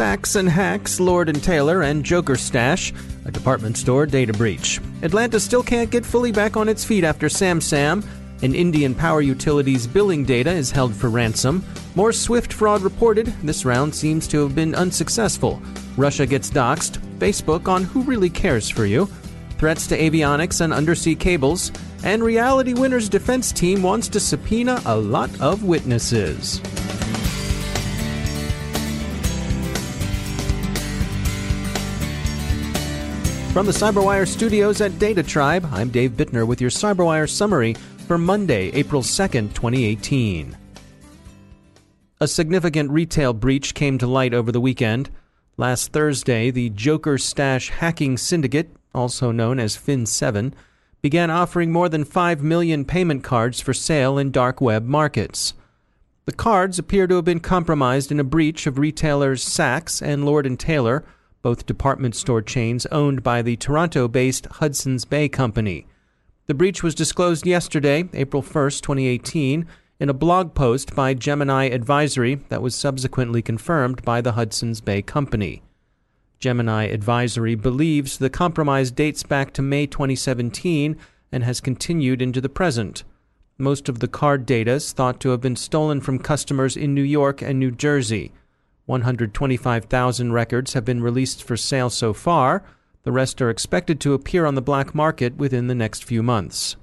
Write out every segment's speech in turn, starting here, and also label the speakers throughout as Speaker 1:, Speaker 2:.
Speaker 1: And Hacks, Lord and Taylor, and Joker Stash, a department store data breach. Atlanta still can't get fully back on its feet after SamSam. And Indian Power Utilities billing data is held for ransom. More Swift fraud reported. This round seems to have been unsuccessful. Russia gets doxxed. Facebook on who really cares for you. Threats to avionics and undersea cables. And Reality Winner's defense team wants to subpoena a lot of witnesses. From the CyberWire studios at Data Tribe, I'm Dave Bittner with your CyberWire summary for Monday, April 2nd, 2018. A significant retail breach came to light over the weekend. Last Thursday, the Joker Stash hacking syndicate, also known as Fin7, began offering more than 5 million payment cards for sale in dark web markets. The cards appear to have been compromised in a breach of retailers Saks and Lord & Taylor – both department store chains owned by the Toronto based Hudson's Bay Company. The breach was disclosed yesterday, April 1, 2018, in a blog post by Gemini Advisory that was subsequently confirmed by the Hudson's Bay Company. Gemini Advisory believes the compromise dates back to May 2017 and has continued into the present. Most of the card data is thought to have been stolen from customers in New York and New Jersey. 125,000 records have been released for sale so far. The rest are expected to appear on the black market within the next few months.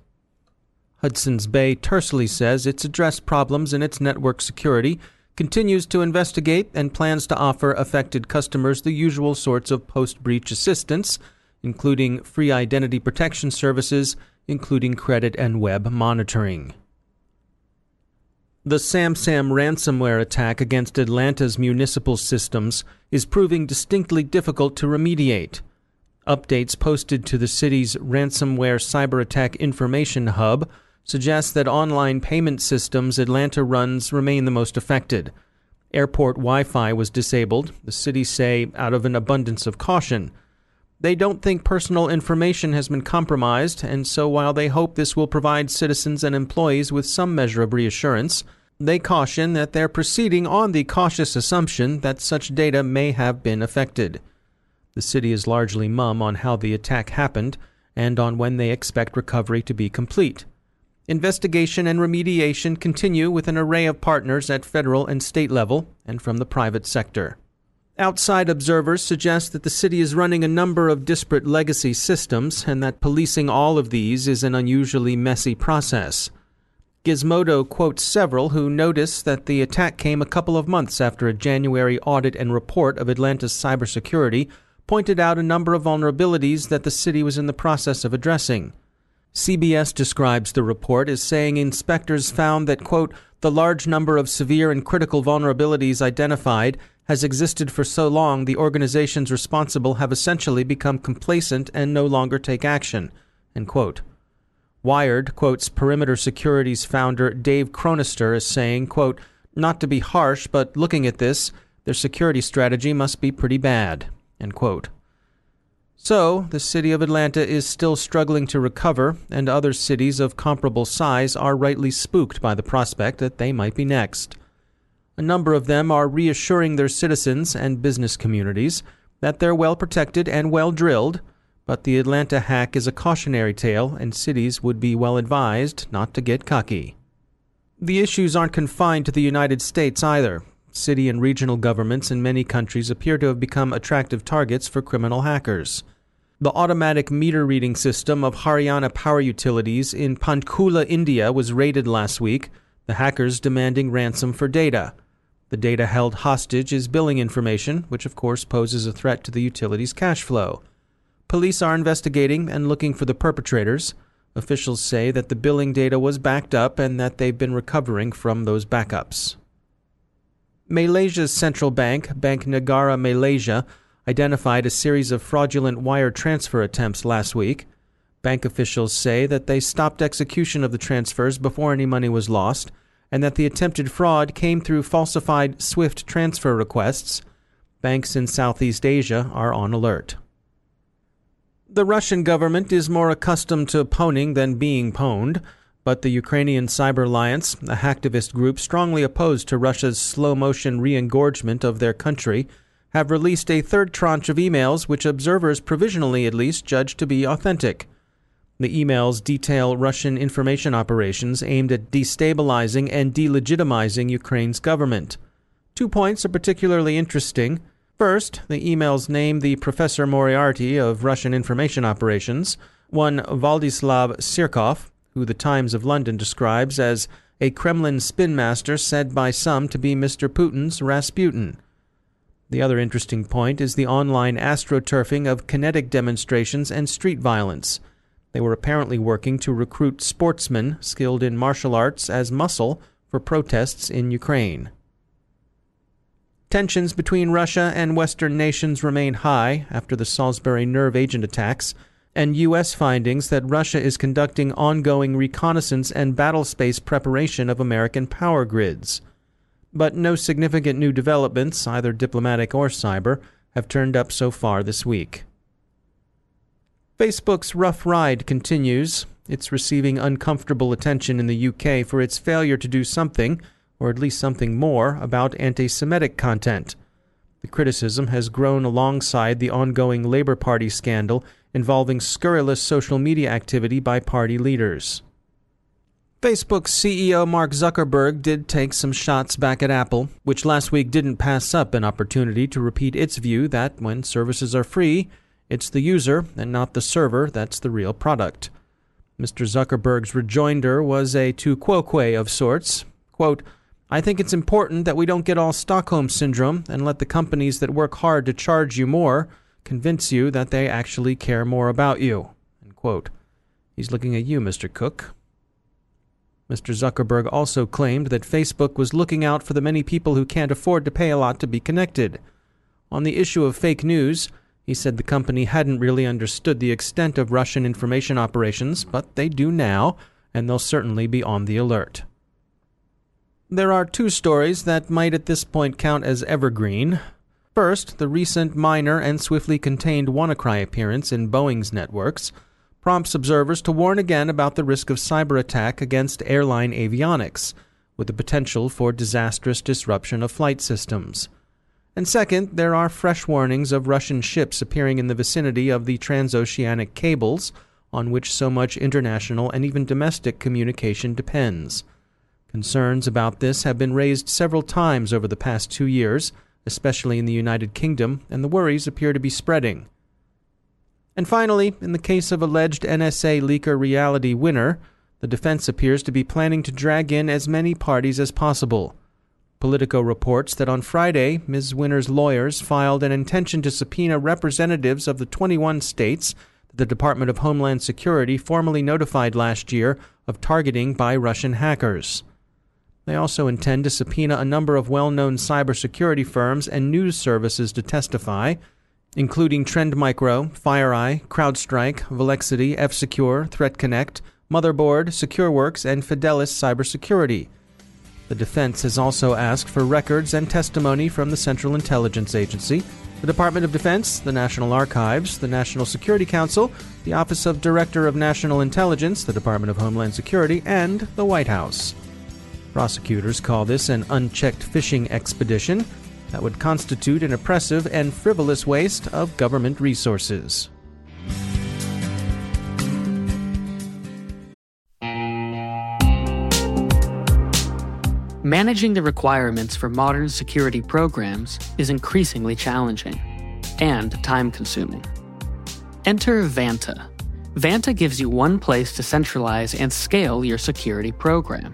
Speaker 1: Hudson's Bay tersely says it's addressed problems in its network security, continues to investigate, and plans to offer affected customers the usual sorts of post breach assistance, including free identity protection services, including credit and web monitoring. The SamSam ransomware attack against Atlanta's municipal systems is proving distinctly difficult to remediate. Updates posted to the city's ransomware cyber attack information hub suggest that online payment systems Atlanta runs remain the most affected. Airport Wi Fi was disabled, the city say, out of an abundance of caution. They don't think personal information has been compromised, and so while they hope this will provide citizens and employees with some measure of reassurance, they caution that they're proceeding on the cautious assumption that such data may have been affected. The city is largely mum on how the attack happened and on when they expect recovery to be complete. Investigation and remediation continue with an array of partners at federal and state level and from the private sector. Outside observers suggest that the city is running a number of disparate legacy systems and that policing all of these is an unusually messy process. Gizmodo quotes several who notice that the attack came a couple of months after a January audit and report of Atlanta's cybersecurity pointed out a number of vulnerabilities that the city was in the process of addressing. CBS describes the report as saying inspectors found that, quote, the large number of severe and critical vulnerabilities identified has existed for so long the organizations responsible have essentially become complacent and no longer take action, end quote. Wired quotes Perimeter Security's founder Dave Cronister as saying, quote, not to be harsh, but looking at this, their security strategy must be pretty bad, end quote. So, the city of Atlanta is still struggling to recover, and other cities of comparable size are rightly spooked by the prospect that they might be next. A number of them are reassuring their citizens and business communities that they're well protected and well drilled, but the Atlanta hack is a cautionary tale, and cities would be well advised not to get cocky. The issues aren't confined to the United States either. City and regional governments in many countries appear to have become attractive targets for criminal hackers. The automatic meter reading system of Haryana Power Utilities in Panchkula, India was raided last week. the hackers demanding ransom for data. The data held hostage is billing information, which of course poses a threat to the utility's cash flow. Police are investigating and looking for the perpetrators. Officials say that the billing data was backed up and that they've been recovering from those backups. Malaysia's central bank, Bank Negara Malaysia, identified a series of fraudulent wire transfer attempts last week. Bank officials say that they stopped execution of the transfers before any money was lost, and that the attempted fraud came through falsified SWIFT transfer requests. Banks in Southeast Asia are on alert. The Russian government is more accustomed to pwning than being pwned, but the Ukrainian Cyber Alliance, a hacktivist group strongly opposed to Russia's slow motion re engorgement of their country, have released a third tranche of emails which observers provisionally at least judge to be authentic. The emails detail Russian information operations aimed at destabilizing and delegitimizing Ukraine's government. Two points are particularly interesting. First, the emails name the Professor Moriarty of Russian information operations, one Vladislav Surkov, who the Times of London describes as a Kremlin spin master said by some to be Mr. Putin's Rasputin. The other interesting point is the online astroturfing of kinetic demonstrations and street violence. They were apparently working to recruit sportsmen skilled in martial arts as muscle for protests in Ukraine. Tensions between Russia and Western nations remain high after the Salisbury nerve agent attacks and U.S. findings that Russia is conducting ongoing reconnaissance and battle space preparation of American power grids. But no significant new developments, either diplomatic or cyber, have turned up so far this week. Facebook's rough ride continues. It's receiving uncomfortable attention in the UK for its failure to do something, or at least something more, about anti Semitic content. The criticism has grown alongside the ongoing Labour Party scandal involving scurrilous social media activity by party leaders. Facebook's CEO Mark Zuckerberg did take some shots back at Apple, which last week didn't pass up an opportunity to repeat its view that when services are free, it's the user and not the server that's the real product. Mr. Zuckerberg's rejoinder was a tu quoque of sorts. Quote, I think it's important that we don't get all Stockholm syndrome and let the companies that work hard to charge you more convince you that they actually care more about you. He's looking at you, Mr. Cook. Mr. Zuckerberg also claimed that Facebook was looking out for the many people who can't afford to pay a lot to be connected. On the issue of fake news, he said the company hadn't really understood the extent of Russian information operations, but they do now, and they'll certainly be on the alert. There are two stories that might at this point count as evergreen. First, the recent minor and swiftly contained WannaCry appearance in Boeing's networks prompts observers to warn again about the risk of cyber attack against airline avionics, with the potential for disastrous disruption of flight systems. And second, there are fresh warnings of Russian ships appearing in the vicinity of the transoceanic cables on which so much international and even domestic communication depends. Concerns about this have been raised several times over the past two years, especially in the United Kingdom, and the worries appear to be spreading. And finally, in the case of alleged NSA leaker Reality Winner, the defense appears to be planning to drag in as many parties as possible. Politico reports that on Friday, Ms. Winner's lawyers filed an intention to subpoena representatives of the 21 states that the Department of Homeland Security formally notified last year of targeting by Russian hackers. They also intend to subpoena a number of well known cybersecurity firms and news services to testify, including Trend Micro, FireEye, CrowdStrike, Volexity, F Secure, ThreatConnect, Motherboard, SecureWorks, and Fidelis Cybersecurity. The defense has also asked for records and testimony from the Central Intelligence Agency, the Department of Defense, the National Archives, the National Security Council, the Office of Director of National Intelligence, the Department of Homeland Security, and the White House. Prosecutors call this an unchecked fishing expedition that would constitute an oppressive and frivolous waste of government resources.
Speaker 2: Managing the requirements for modern security programs is increasingly challenging and time consuming. Enter Vanta. Vanta gives you one place to centralize and scale your security program.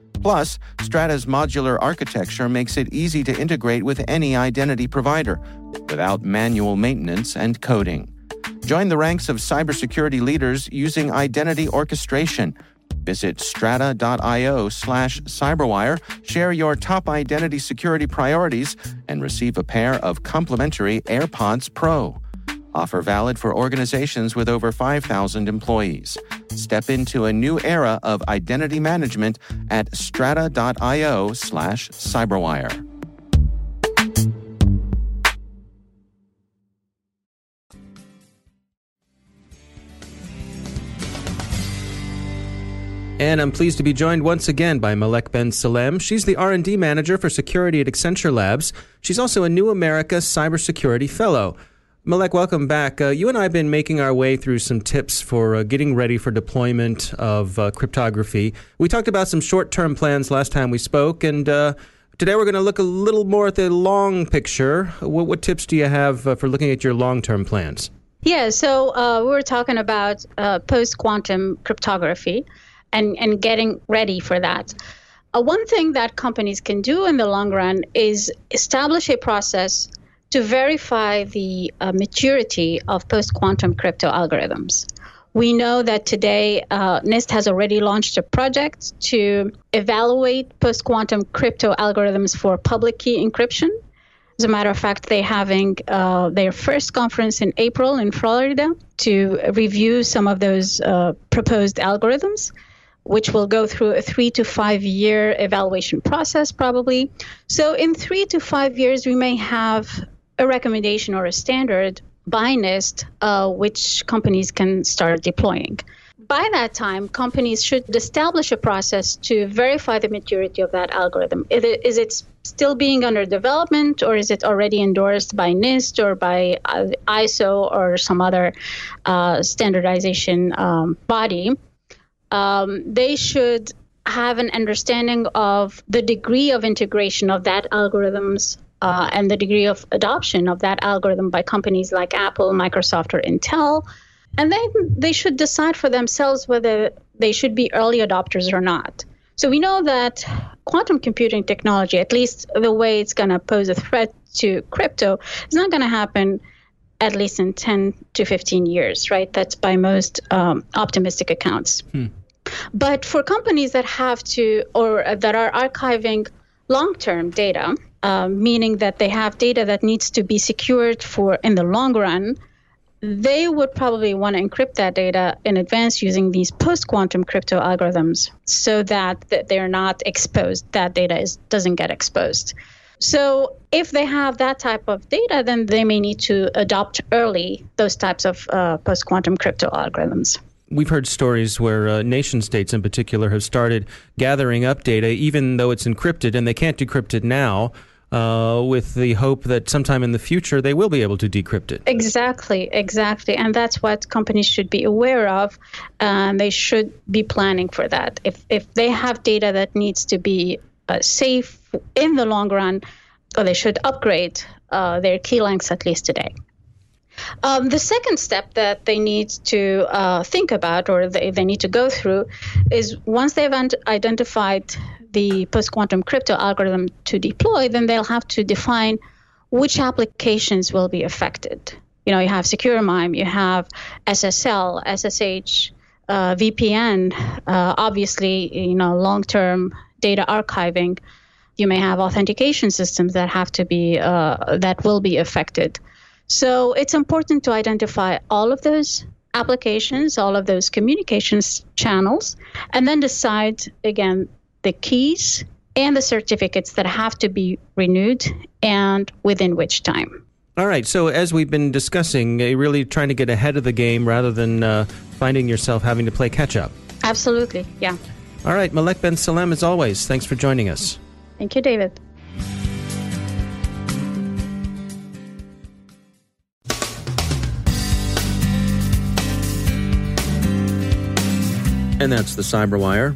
Speaker 3: Plus, Strata's modular architecture makes it easy to integrate with any identity provider without manual maintenance and coding. Join the ranks of cybersecurity leaders using identity orchestration Visit strata.io slash cyberwire, share your top identity security priorities, and receive a pair of complimentary AirPods Pro. Offer valid for organizations with over 5,000 employees. Step into a new era of identity management at strata.io slash cyberwire.
Speaker 1: And I'm pleased to be joined once again by Malek Ben Salem. She's the R&D manager for security at Accenture Labs. She's also a New America Cybersecurity Fellow. Malek, welcome back. Uh, you and I have been making our way through some tips for uh, getting ready for deployment of uh, cryptography. We talked about some short-term plans last time we spoke, and uh, today we're going to look a little more at the long picture. What, what tips do you have uh, for looking at your long-term plans?
Speaker 4: Yeah, so uh, we were talking about post-quantum cryptography and, and getting ready for that. One thing that companies can do in the long run is establish a process to verify the uh, maturity of post quantum crypto algorithms. We know that today uh, NIST has already launched a project to evaluate post quantum crypto algorithms for public key encryption. As a matter of fact, they're having uh, their first conference in April in Florida to review some of those uh, proposed algorithms which will go through a three to five year evaluation process, probably. So, in three to five years, we may have a recommendation or a standard by NIST, uh, which companies can start deploying. By that time, companies should establish a process to verify the maturity of that algorithm. Is it, is it still being under development, or is it already endorsed by NIST or by uh, ISO or some other uh, standardization um, body? um, they should have an understanding of the degree of integration of that algorithms uh, and the degree of adoption of that algorithm by companies like Apple, Microsoft, or Intel. And then they should decide for themselves whether they should be early adopters or not. So we know that quantum computing technology, at least the way it's going to pose a threat to crypto, is not going to happen at least in 10 to 15 years, right? That's by most um, optimistic accounts. Hmm. But for companies that have to or that are archiving long term data, um, meaning that they have data that needs to be secured for in the long run, they would probably want to encrypt that data in advance using these post quantum crypto algorithms so that, that they're not exposed, that data is, doesn't get exposed. So if they have that type of data, then they may need to adopt early those types of uh, post quantum crypto algorithms
Speaker 1: we've heard stories where uh, nation states in particular have started gathering up data even though it's encrypted and they can't decrypt it now uh, with the hope that sometime in the future they will be able to decrypt it.
Speaker 4: Exactly, exactly. And that's what companies should be aware of. And they should be planning for that. If, if they have data that needs to be uh, safe in the long run, or they should upgrade uh, their key lengths at least today. Um, the second step that they need to uh, think about or they, they need to go through is once they've identified the post quantum crypto algorithm to deploy, then they'll have to define which applications will be affected. You know, you have Secure MIME, you have SSL, SSH, uh, VPN, uh, obviously, you know, long term data archiving. You may have authentication systems that have to be, uh, that will be affected. So it's important to identify all of those applications, all of those communications channels, and then decide again the keys and the certificates that have to be renewed and within which time.
Speaker 5: All right. So, as we've been discussing, uh, really trying to get ahead of the game rather than uh, finding yourself having to play catch up.
Speaker 4: Absolutely. Yeah.
Speaker 5: All right. Malek Ben Salem, as always, thanks for joining us.
Speaker 4: Thank you, David.
Speaker 1: And that's the Cyberwire.